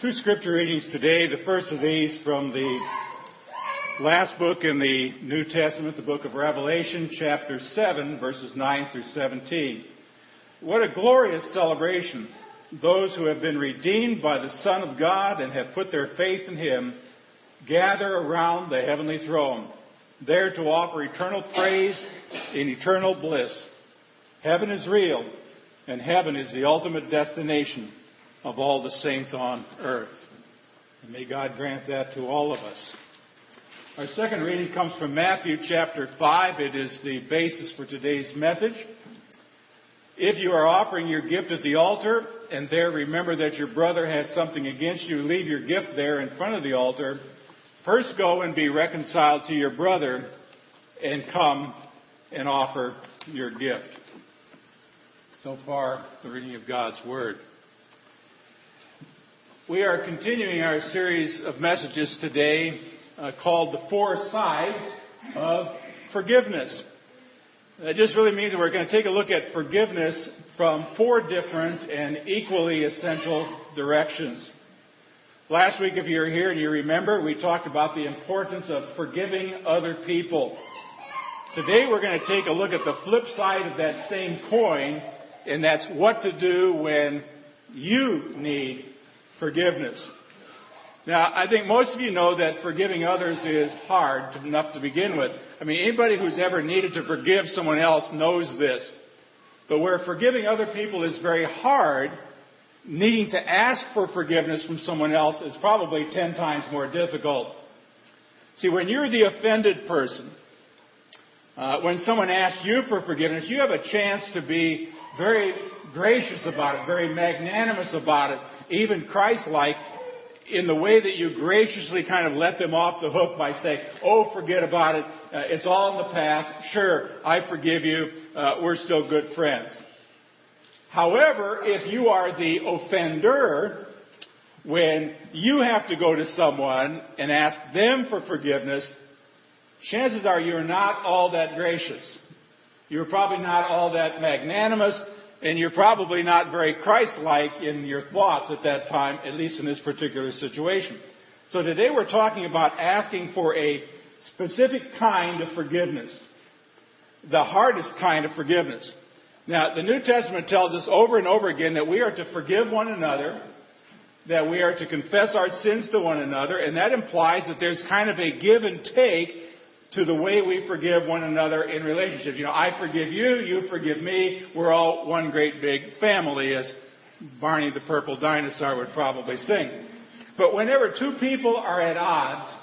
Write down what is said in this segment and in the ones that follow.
Two scripture readings today. The first of these from the last book in the New Testament, the book of Revelation, chapter 7, verses 9 through 17. What a glorious celebration. Those who have been redeemed by the Son of God and have put their faith in Him gather around the heavenly throne, there to offer eternal praise in eternal bliss. Heaven is real, and heaven is the ultimate destination of all the saints on earth. And may God grant that to all of us. Our second reading comes from Matthew chapter 5. It is the basis for today's message. If you are offering your gift at the altar and there remember that your brother has something against you, leave your gift there in front of the altar. First go and be reconciled to your brother and come and offer your gift. So far, the reading of God's Word. We are continuing our series of messages today uh, called The Four Sides of Forgiveness. That just really means that we're going to take a look at forgiveness from four different and equally essential directions. Last week, if you were here and you remember, we talked about the importance of forgiving other people. Today, we're going to take a look at the flip side of that same coin, and that's what to do when you need forgiveness. Now, I think most of you know that forgiving others is hard enough to begin with. I mean, anybody who's ever needed to forgive someone else knows this. But where forgiving other people is very hard, needing to ask for forgiveness from someone else is probably ten times more difficult. See, when you're the offended person, uh, when someone asks you for forgiveness, you have a chance to be very gracious about it, very magnanimous about it, even Christ-like in the way that you graciously kind of let them off the hook by saying, oh, forget about it. Uh, it's all in the past. Sure, I forgive you. Uh, we're still good friends. However, if you are the offender, when you have to go to someone and ask them for forgiveness, chances are you're not all that gracious. You're probably not all that magnanimous and you're probably not very Christ-like in your thoughts at that time, at least in this particular situation. So today we're talking about asking for a specific kind of forgiveness. The hardest kind of forgiveness. Now, the New Testament tells us over and over again that we are to forgive one another, that we are to confess our sins to one another, and that implies that there's kind of a give and take to the way we forgive one another in relationships. You know, I forgive you, you forgive me, we're all one great big family, as Barney the Purple Dinosaur would probably sing. But whenever two people are at odds,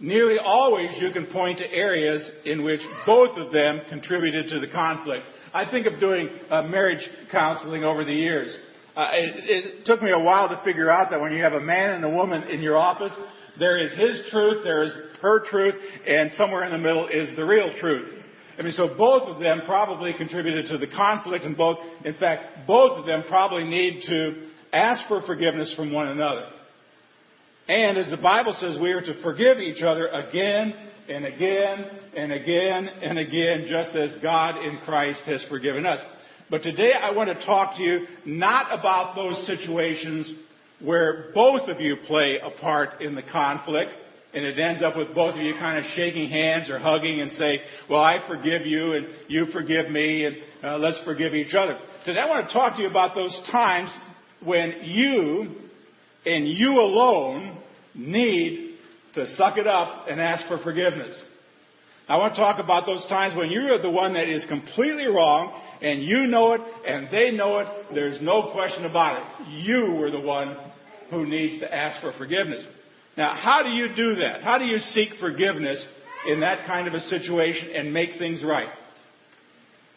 nearly always you can point to areas in which both of them contributed to the conflict. I think of doing uh, marriage counseling over the years. Uh, it, it took me a while to figure out that when you have a man and a woman in your office, there is his truth, there is her truth, and somewhere in the middle is the real truth. I mean, so both of them probably contributed to the conflict, and both, in fact, both of them probably need to ask for forgiveness from one another. And as the Bible says, we are to forgive each other again and again and again and again, just as God in Christ has forgiven us. But today I want to talk to you not about those situations where both of you play a part in the conflict, and it ends up with both of you kind of shaking hands or hugging and say, well, I forgive you and you forgive me and uh, let's forgive each other. Today I want to talk to you about those times when you and you alone need to suck it up and ask for forgiveness. I want to talk about those times when you're the one that is completely wrong and you know it and they know it. There's no question about it. You were the one who needs to ask for forgiveness. Now, how do you do that? How do you seek forgiveness in that kind of a situation and make things right?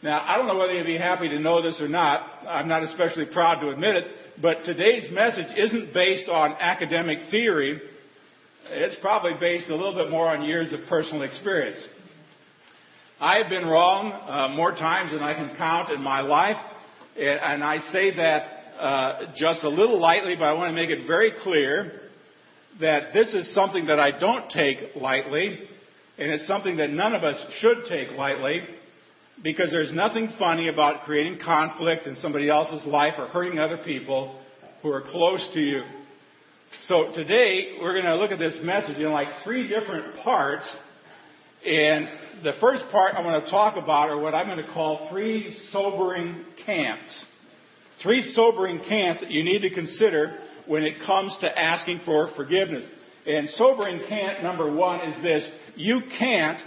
Now, I don't know whether you'd be happy to know this or not. I'm not especially proud to admit it, but today's message isn't based on academic theory. It's probably based a little bit more on years of personal experience. I have been wrong uh, more times than I can count in my life, and I say that uh, just a little lightly, but I want to make it very clear that this is something that I don't take lightly, and it's something that none of us should take lightly, because there's nothing funny about creating conflict in somebody else's life or hurting other people who are close to you. So today we're going to look at this message in like three different parts. And the first part I want to talk about are what I'm going to call three sobering cants. Three sobering cants that you need to consider when it comes to asking for forgiveness. And sobering cant number one is this. You can't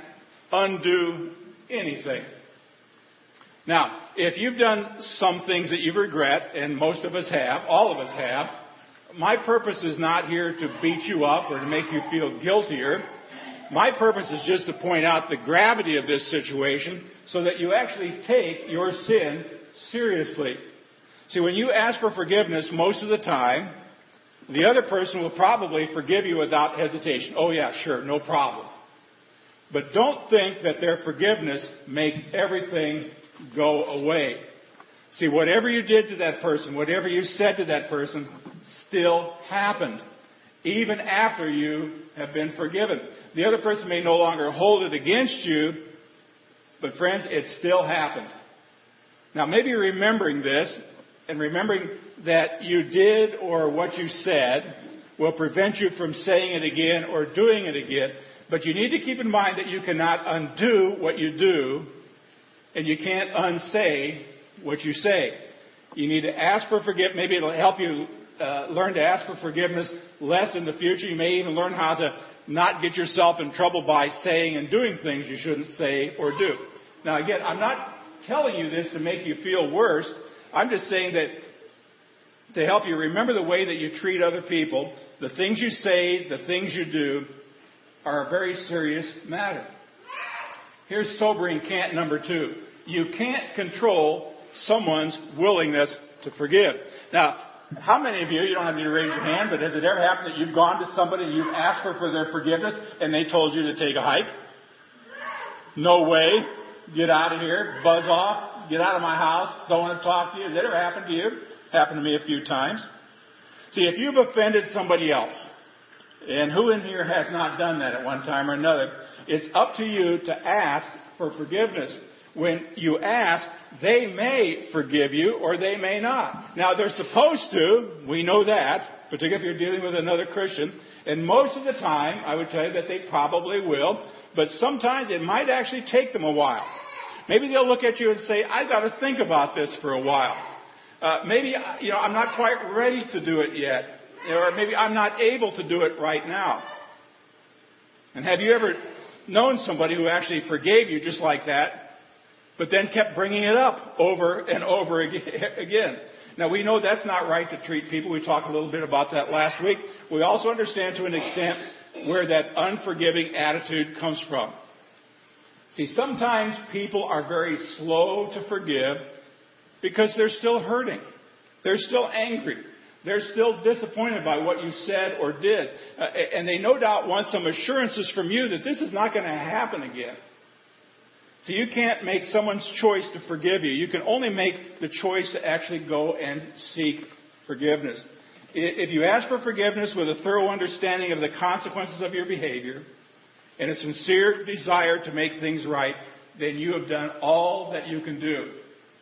undo anything. Now, if you've done some things that you regret, and most of us have, all of us have, my purpose is not here to beat you up or to make you feel guiltier. My purpose is just to point out the gravity of this situation so that you actually take your sin seriously. See, when you ask for forgiveness most of the time, the other person will probably forgive you without hesitation. Oh yeah, sure, no problem. But don't think that their forgiveness makes everything go away. See, whatever you did to that person, whatever you said to that person, still happened. Even after you have been forgiven. The other person may no longer hold it against you, but friends, it still happened. Now maybe remembering this, and remembering that you did or what you said will prevent you from saying it again or doing it again. But you need to keep in mind that you cannot undo what you do and you can't unsay what you say. You need to ask for forgiveness. Maybe it'll help you uh, learn to ask for forgiveness less in the future. You may even learn how to not get yourself in trouble by saying and doing things you shouldn't say or do. Now again, I'm not telling you this to make you feel worse. I'm just saying that to help you remember the way that you treat other people, the things you say, the things you do are a very serious matter. Here's sobering cant number two. You can't control someone's willingness to forgive. Now, how many of you, you don't have to raise your hand, but has it ever happened that you've gone to somebody and you've asked for, for their forgiveness and they told you to take a hike? No way. Get out of here. Buzz off. Get out of my house. Don't want to talk to you. Has that ever happened to you? Happened to me a few times. See, if you've offended somebody else, and who in here has not done that at one time or another? It's up to you to ask for forgiveness. When you ask, they may forgive you or they may not. Now they're supposed to, we know that, particularly if you're dealing with another Christian, and most of the time, I would tell you that they probably will, but sometimes it might actually take them a while. Maybe they'll look at you and say, I've got to think about this for a while. Uh, maybe, you know, I'm not quite ready to do it yet or maybe I'm not able to do it right now. And have you ever known somebody who actually forgave you just like that, but then kept bringing it up over and over again? Now we know that's not right to treat people. We talked a little bit about that last week. We also understand to an extent where that unforgiving attitude comes from. See, sometimes people are very slow to forgive because they're still hurting. They're still angry. They're still disappointed by what you said or did. Uh, and they no doubt want some assurances from you that this is not going to happen again. So you can't make someone's choice to forgive you. You can only make the choice to actually go and seek forgiveness. If you ask for forgiveness with a thorough understanding of the consequences of your behavior and a sincere desire to make things right, then you have done all that you can do.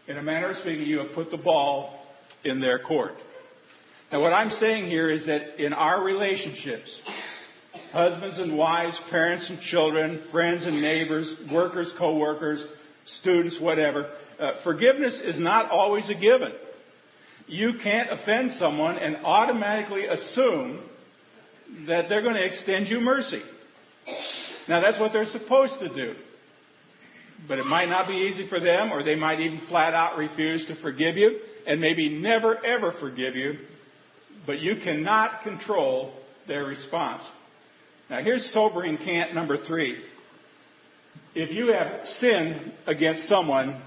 In a manner of speaking, you have put the ball in their court. And what I'm saying here is that in our relationships, husbands and wives, parents and children, friends and neighbors, workers, co-workers, students, whatever, uh, forgiveness is not always a given. You can't offend someone and automatically assume that they're going to extend you mercy. Now that's what they're supposed to do. But it might not be easy for them, or they might even flat out refuse to forgive you, and maybe never ever forgive you but you cannot control their response. Now here's sobering cant number three. If you have sinned against someone,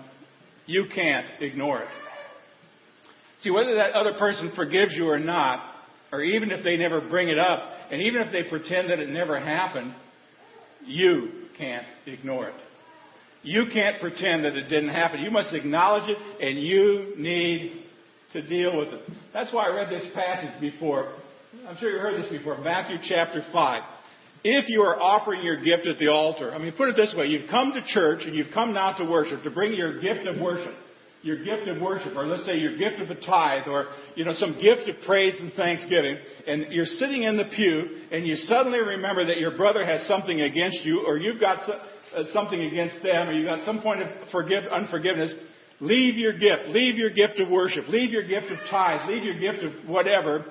you can't ignore it. See, whether that other person forgives you or not, or even if they never bring it up, and even if they pretend that it never happened, you can't ignore it. You can't pretend that it didn't happen. You must acknowledge it, and you need to deal with it. That's why I read this passage before. I'm sure you heard this before. Matthew chapter 5. If you are offering your gift at the altar, I mean, put it this way. You've come to church and you've come now to worship, to bring your gift of worship. Your gift of worship, or let's say your gift of a tithe, or you know some gift of praise and thanksgiving, and you're sitting in the pew, and you suddenly remember that your brother has something against you, or you've got uh, something against them, or you've got some point of forgive, unforgiveness, leave your gift, leave your gift of worship, leave your gift of tithe, leave your gift of whatever,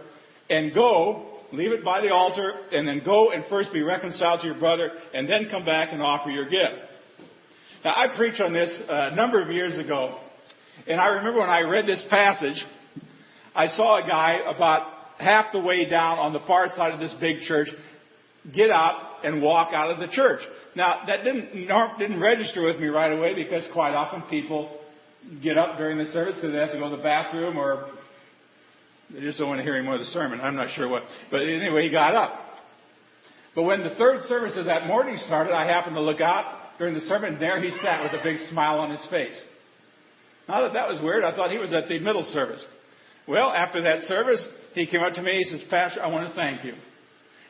and go, leave it by the altar, and then go and first be reconciled to your brother, and then come back and offer your gift. Now, I preached on this uh, a number of years ago, and I remember when I read this passage, I saw a guy about half the way down on the far side of this big church get up and walk out of the church. Now, that didn't, didn't register with me right away because quite often people get up during the service because they have to go to the bathroom or they just don't want to hear any more of the sermon. I'm not sure what. But anyway, he got up. But when the third service of that morning started, I happened to look out during the sermon, and there he sat with a big smile on his face. Now that that was weird, I thought he was at the middle service. Well, after that service, he came up to me. He says, Pastor, I want to thank you.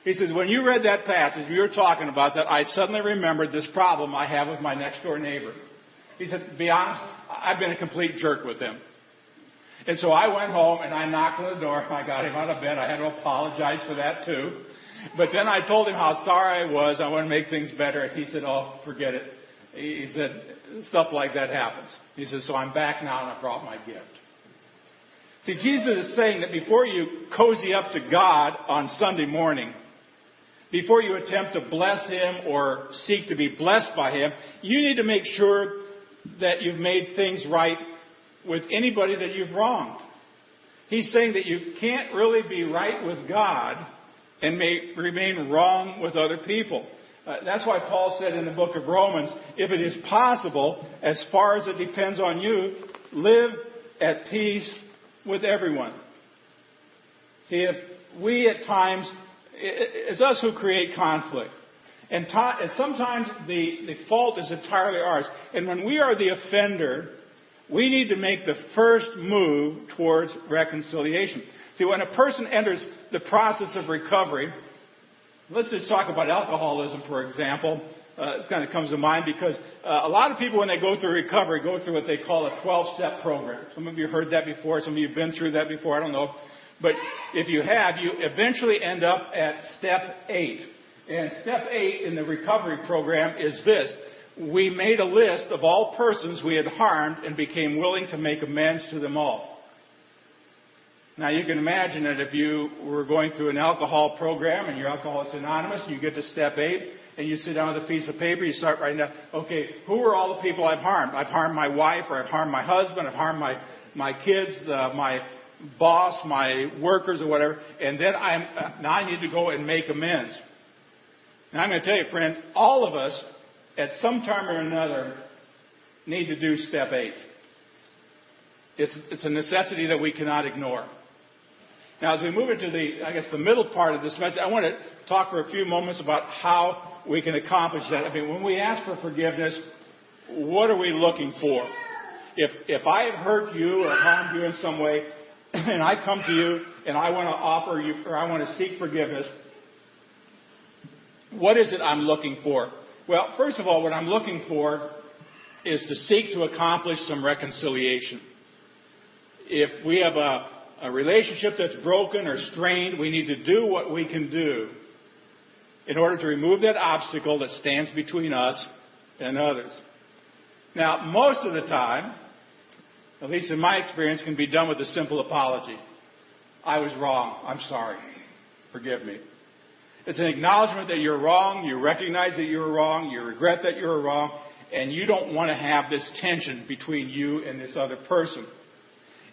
He says, when you read that passage, you were talking about that, I suddenly remembered this problem I have with my next door neighbor. He said, to be honest, I've been a complete jerk with him. And so I went home and I knocked on the door. I got him out of bed. I had to apologize for that too. But then I told him how sorry I was. I want to make things better. And he said, oh, forget it. He said, stuff like that happens. He said, so I'm back now and I brought my gift. See, Jesus is saying that before you cozy up to God on Sunday morning, before you attempt to bless Him or seek to be blessed by Him, you need to make sure that you've made things right with anybody that you've wronged. He's saying that you can't really be right with God and may remain wrong with other people. Uh, that's why Paul said in the book of Romans, if it is possible, as far as it depends on you, live at peace with everyone. See, if we at times, it's us who create conflict. And, and sometimes the, the fault is entirely ours. And when we are the offender, we need to make the first move towards reconciliation. See, when a person enters the process of recovery, let's just talk about alcoholism, for example. Uh, it kind of comes to mind because uh, a lot of people, when they go through recovery, go through what they call a 12-step program. Some of you heard that before. Some of you have been through that before. I don't know. But if you have, you eventually end up at step eight. And step eight in the recovery program is this. We made a list of all persons we had harmed and became willing to make amends to them all. Now you can imagine that if you were going through an alcohol program and you're Alcoholics Anonymous, you get to step eight and you sit down with a piece of paper, you start writing down, okay, who are all the people I've harmed? I've harmed my wife or I've harmed my husband, I've harmed my, my kids, uh, my boss, my workers or whatever, and then I'm, uh, now I need to go and make amends. And I'm going to tell you, friends, all of us at some time or another need to do step eight. It's, it's a necessity that we cannot ignore. Now, as we move into the, I guess, the middle part of this message, I want to talk for a few moments about how we can accomplish that. I mean, when we ask for forgiveness, what are we looking for? If, if I have hurt you or harmed you in some way, and I come to you and I want to offer you, or I want to seek forgiveness, what is it I'm looking for? Well, first of all, what I'm looking for is to seek to accomplish some reconciliation. If we have a a relationship that's broken or strained, we need to do what we can do in order to remove that obstacle that stands between us and others. Now, most of the time, at least in my experience, can be done with a simple apology. I was wrong. I'm sorry. Forgive me. It's an acknowledgement that you're wrong. You recognize that you were wrong. You regret that you were wrong. And you don't want to have this tension between you and this other person.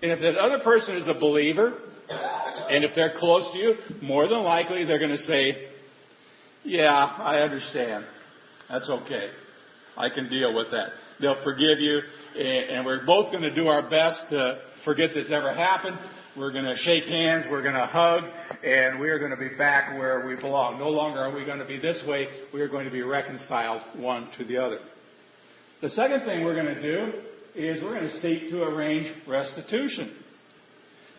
And if that other person is a believer, and if they're close to you, more than likely they're going to say, Yeah, I understand. That's okay. I can deal with that. They'll forgive you, and we're both going to do our best to forget this ever happened. We're going to shake hands, we're going to hug, and we are going to be back where we belong. No longer are we going to be this way, we are going to be reconciled one to the other. The second thing we're going to do is we're going to seek to arrange restitution.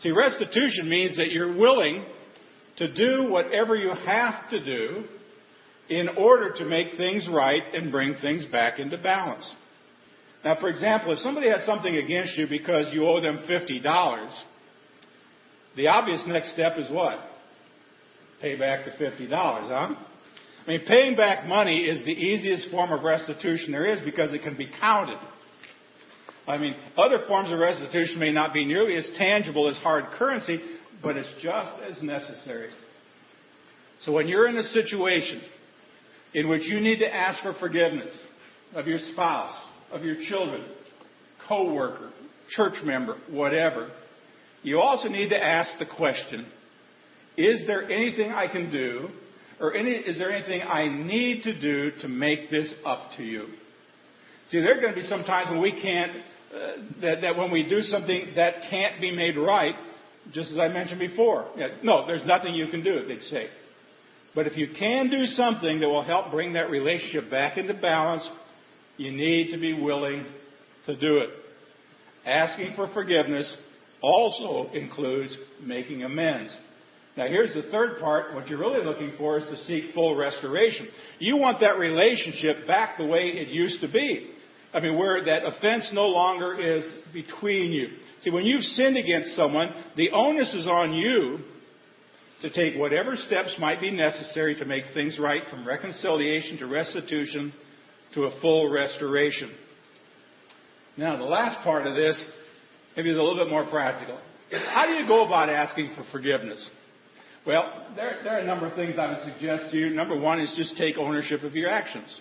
See, restitution means that you're willing to do whatever you have to do in order to make things right and bring things back into balance. Now, for example, if somebody has something against you because you owe them $50, the obvious next step is what? Pay back the $50, huh? I mean, paying back money is the easiest form of restitution there is because it can be counted. I mean, other forms of restitution may not be nearly as tangible as hard currency, but it's just as necessary. So when you're in a situation in which you need to ask for forgiveness of your spouse, of your children, co-worker, church member, whatever, you also need to ask the question, is there anything I can do or any, is there anything I need to do to make this up to you? See, there are going to be some times when we can't, Uh, that, that when we do something that can't be made right, just as I mentioned before. No, there's nothing you can do, they'd say. But if you can do something that will help bring that relationship back into balance, you need to be willing to do it. Asking for forgiveness also includes making amends. Now here's the third part. What you're really looking for is to seek full restoration. You want that relationship back the way it used to be. I mean, where that offense no longer is between you. See, when you've sinned against someone, the onus is on you to take whatever steps might be necessary to make things right from reconciliation to restitution to a full restoration. Now, the last part of this maybe is a little bit more practical. How do you go about asking for forgiveness? Well, there, there are a number of things I would suggest to you. Number one is just take ownership of your actions.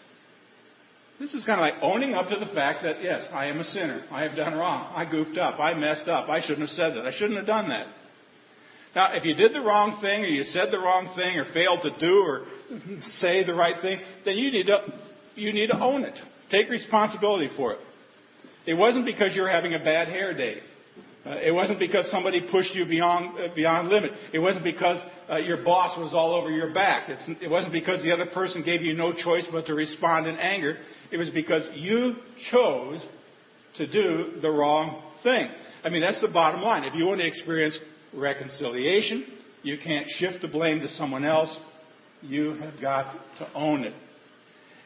This is kind of like owning up to the fact that, yes, I am a sinner. I have done wrong. I goofed up. I messed up. I shouldn't have said that. I shouldn't have done that. Now, if you did the wrong thing or you said the wrong thing or failed to do or say the right thing, then you need to, you need to own it. Take responsibility for it. It wasn't because you're having a bad hair day. Uh, it wasn't because somebody pushed you beyond uh, beyond limit. It wasn't because uh, your boss was all over your back. It's, it wasn't because the other person gave you no choice but to respond in anger. It was because you chose to do the wrong thing. I mean, that's the bottom line. If you want to experience reconciliation, you can't shift the blame to someone else. You have got to own it.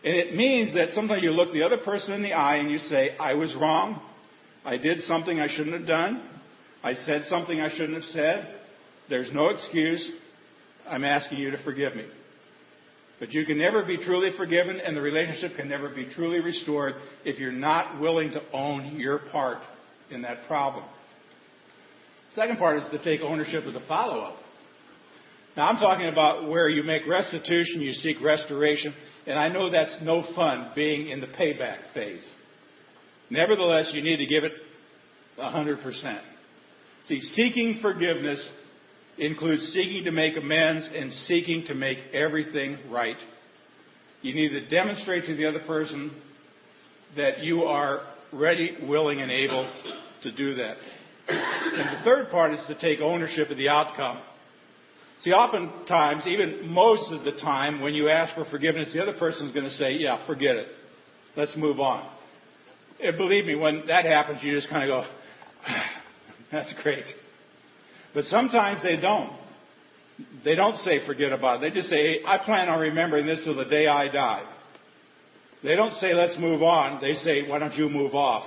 And it means that sometimes you look the other person in the eye and you say, I was wrong. I did something I shouldn't have done. I said something I shouldn't have said. There's no excuse. I'm asking you to forgive me. But you can never be truly forgiven and the relationship can never be truly restored if you're not willing to own your part in that problem. Second part is to take ownership of the follow up. Now I'm talking about where you make restitution, you seek restoration, and I know that's no fun being in the payback phase. Nevertheless, you need to give it 100%. See, seeking forgiveness includes seeking to make amends and seeking to make everything right. You need to demonstrate to the other person that you are ready, willing, and able to do that. And the third part is to take ownership of the outcome. See, oftentimes, even most of the time, when you ask for forgiveness, the other person is going to say, Yeah, forget it. Let's move on. And believe me, when that happens, you just kind of go, That's great. But sometimes they don't. They don't say forget about it. They just say, I plan on remembering this till the day I die. They don't say let's move on. They say, why don't you move off?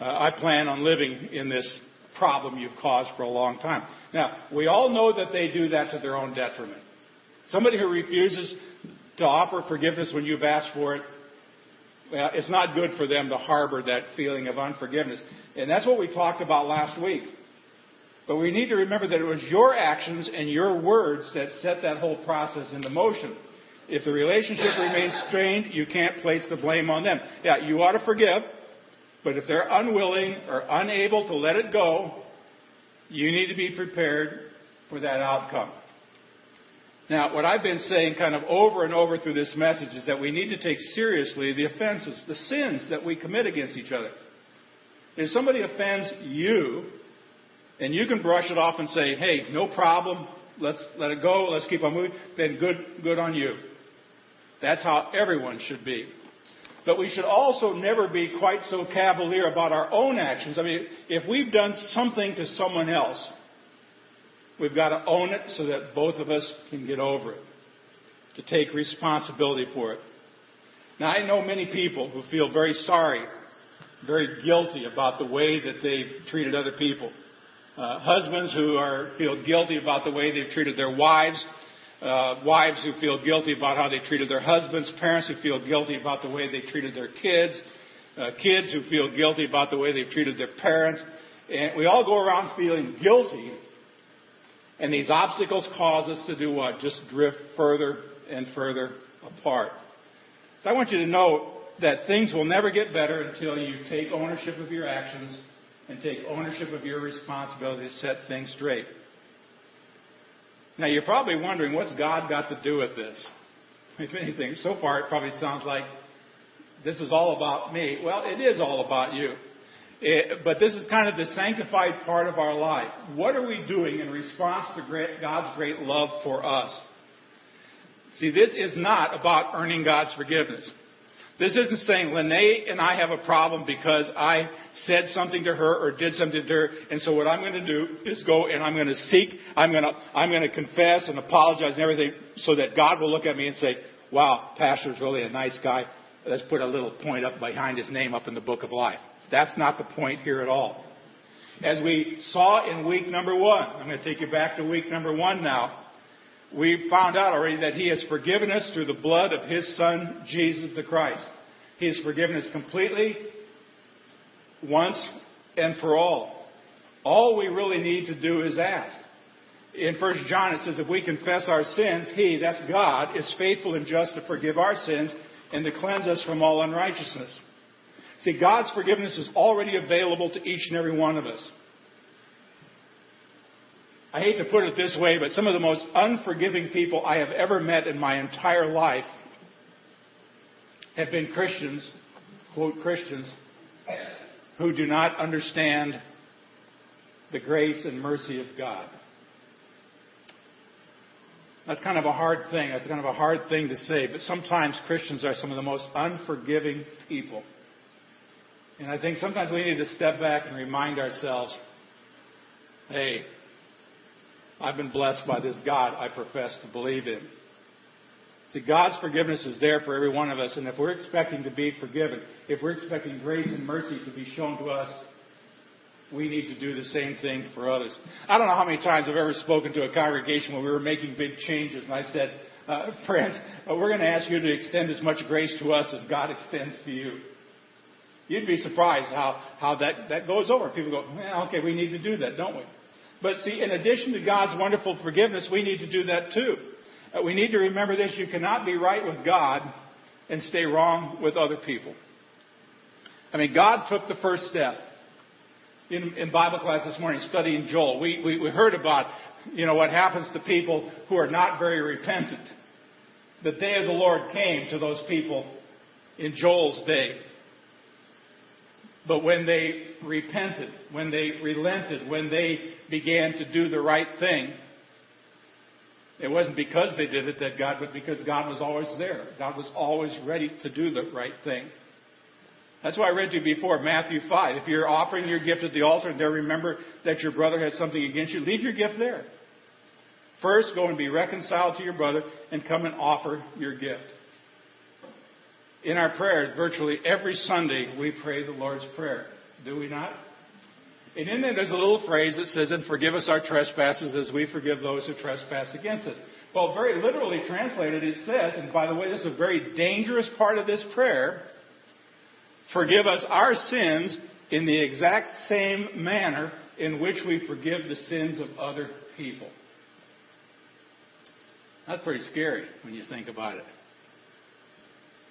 Uh, I plan on living in this problem you've caused for a long time. Now, we all know that they do that to their own detriment. Somebody who refuses to offer forgiveness when you've asked for it, well, it's not good for them to harbor that feeling of unforgiveness. And that's what we talked about last week. But we need to remember that it was your actions and your words that set that whole process into motion. If the relationship remains strained, you can't place the blame on them. Yeah, you ought to forgive, but if they're unwilling or unable to let it go, you need to be prepared for that outcome. Now, what I've been saying kind of over and over through this message is that we need to take seriously the offenses, the sins that we commit against each other. If somebody offends you, and you can brush it off and say, hey, no problem, let's let it go, let's keep on moving, then good, good on you. That's how everyone should be. But we should also never be quite so cavalier about our own actions. I mean, if we've done something to someone else, we've got to own it so that both of us can get over it, to take responsibility for it. Now, I know many people who feel very sorry very guilty about the way that they've treated other people. Uh, husbands who are feel guilty about the way they've treated their wives. Uh, wives who feel guilty about how they treated their husbands. Parents who feel guilty about the way they treated their kids. Uh, kids who feel guilty about the way they've treated their parents. And we all go around feeling guilty. And these obstacles cause us to do what? Just drift further and further apart. So I want you to know that things will never get better until you take ownership of your actions and take ownership of your responsibility to set things straight. Now you're probably wondering what's God got to do with this? If anything, so far it probably sounds like this is all about me. Well, it is all about you. It, but this is kind of the sanctified part of our life. What are we doing in response to great, God's great love for us? See, this is not about earning God's forgiveness. This isn't saying Lene and I have a problem because I said something to her or did something to her, and so what I'm going to do is go and I'm going to seek, I'm going to, I'm going to confess and apologize and everything so that God will look at me and say, wow, Pastor's really a nice guy. Let's put a little point up behind his name up in the book of life. That's not the point here at all. As we saw in week number one, I'm going to take you back to week number one now we found out already that He has forgiven us through the blood of His Son, Jesus the Christ. He has forgiven us completely, once and for all. All we really need to do is ask. In 1 John it says, if we confess our sins, He, that's God, is faithful and just to forgive our sins and to cleanse us from all unrighteousness. See, God's forgiveness is already available to each and every one of us. I hate to put it this way, but some of the most unforgiving people I have ever met in my entire life have been Christians, quote Christians, who do not understand the grace and mercy of God. That's kind of a hard thing. That's kind of a hard thing to say, but sometimes Christians are some of the most unforgiving people. And I think sometimes we need to step back and remind ourselves, hey, I've been blessed by this God I profess to believe in. See, God's forgiveness is there for every one of us, and if we're expecting to be forgiven, if we're expecting grace and mercy to be shown to us, we need to do the same thing for others. I don't know how many times I've ever spoken to a congregation when we were making big changes, and I said, uh, friends, uh, we're going to ask you to extend as much grace to us as God extends to you. You'd be surprised how, how that, that goes over. People go, well, okay, we need to do that, don't we? But see, in addition to God's wonderful forgiveness, we need to do that too. Uh, we need to remember this. You cannot be right with God and stay wrong with other people. I mean, God took the first step. In, in Bible class this morning, studying Joel, we, we, we heard about, you know, what happens to people who are not very repentant. The day of the Lord came to those people in Joel's day. But when they repented, when they relented, when they began to do the right thing, it wasn't because they did it that God, but because God was always there. God was always ready to do the right thing. That's why I read to you before, Matthew 5. If you're offering your gift at the altar and there remember that your brother has something against you, leave your gift there. First, go and be reconciled to your brother and come and offer your gift. In our prayers, virtually every Sunday, we pray the Lord's Prayer. Do we not? And in there, there's a little phrase that says, and forgive us our trespasses as we forgive those who trespass against us. Well, very literally translated, it says, and by the way, this is a very dangerous part of this prayer, forgive us our sins in the exact same manner in which we forgive the sins of other people. That's pretty scary when you think about it.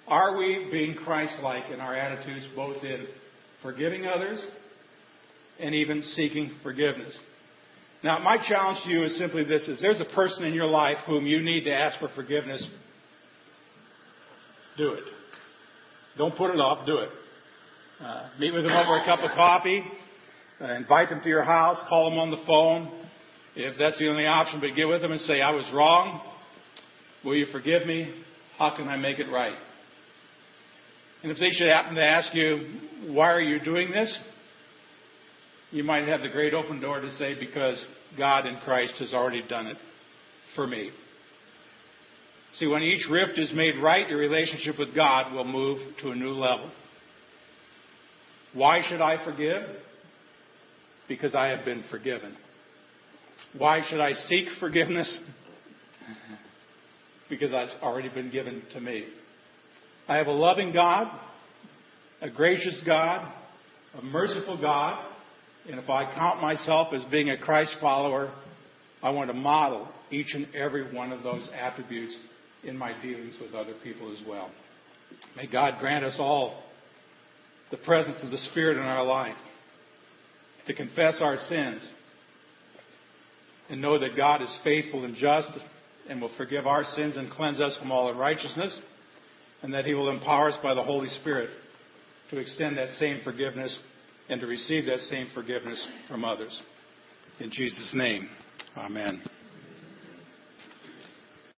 Are we being Christ like in our attitudes, both in forgiving others and even seeking forgiveness. Now, my challenge to you is simply this. If there's a person in your life whom you need to ask for forgiveness, do it. Don't put it off, do it. Uh, meet with them over a cup of coffee, uh, invite them to your house, call them on the phone. If that's the only option, but get with them and say, I was wrong. Will you forgive me? How can I make it right? And if they should happen to ask you, why are you doing this? you might have the great open door to say, because God in Christ has already done it for me. See, when each rift is made right, your relationship with God will move to a new level. Why should I forgive? Because I have been forgiven. Why should I seek forgiveness? Because it's already been given to me. I have a loving God, a gracious God, a merciful God, and if I count myself as being a Christ follower, I want to model each and every one of those attributes in my dealings with other people as well. May God grant us all the presence of the Spirit in our life to confess our sins and know that God is faithful and just and will forgive our sins and cleanse us from all unrighteousness and that He will empower us by the Holy Spirit to extend that same forgiveness and to receive that same forgiveness from others. In Jesus' name, Amen.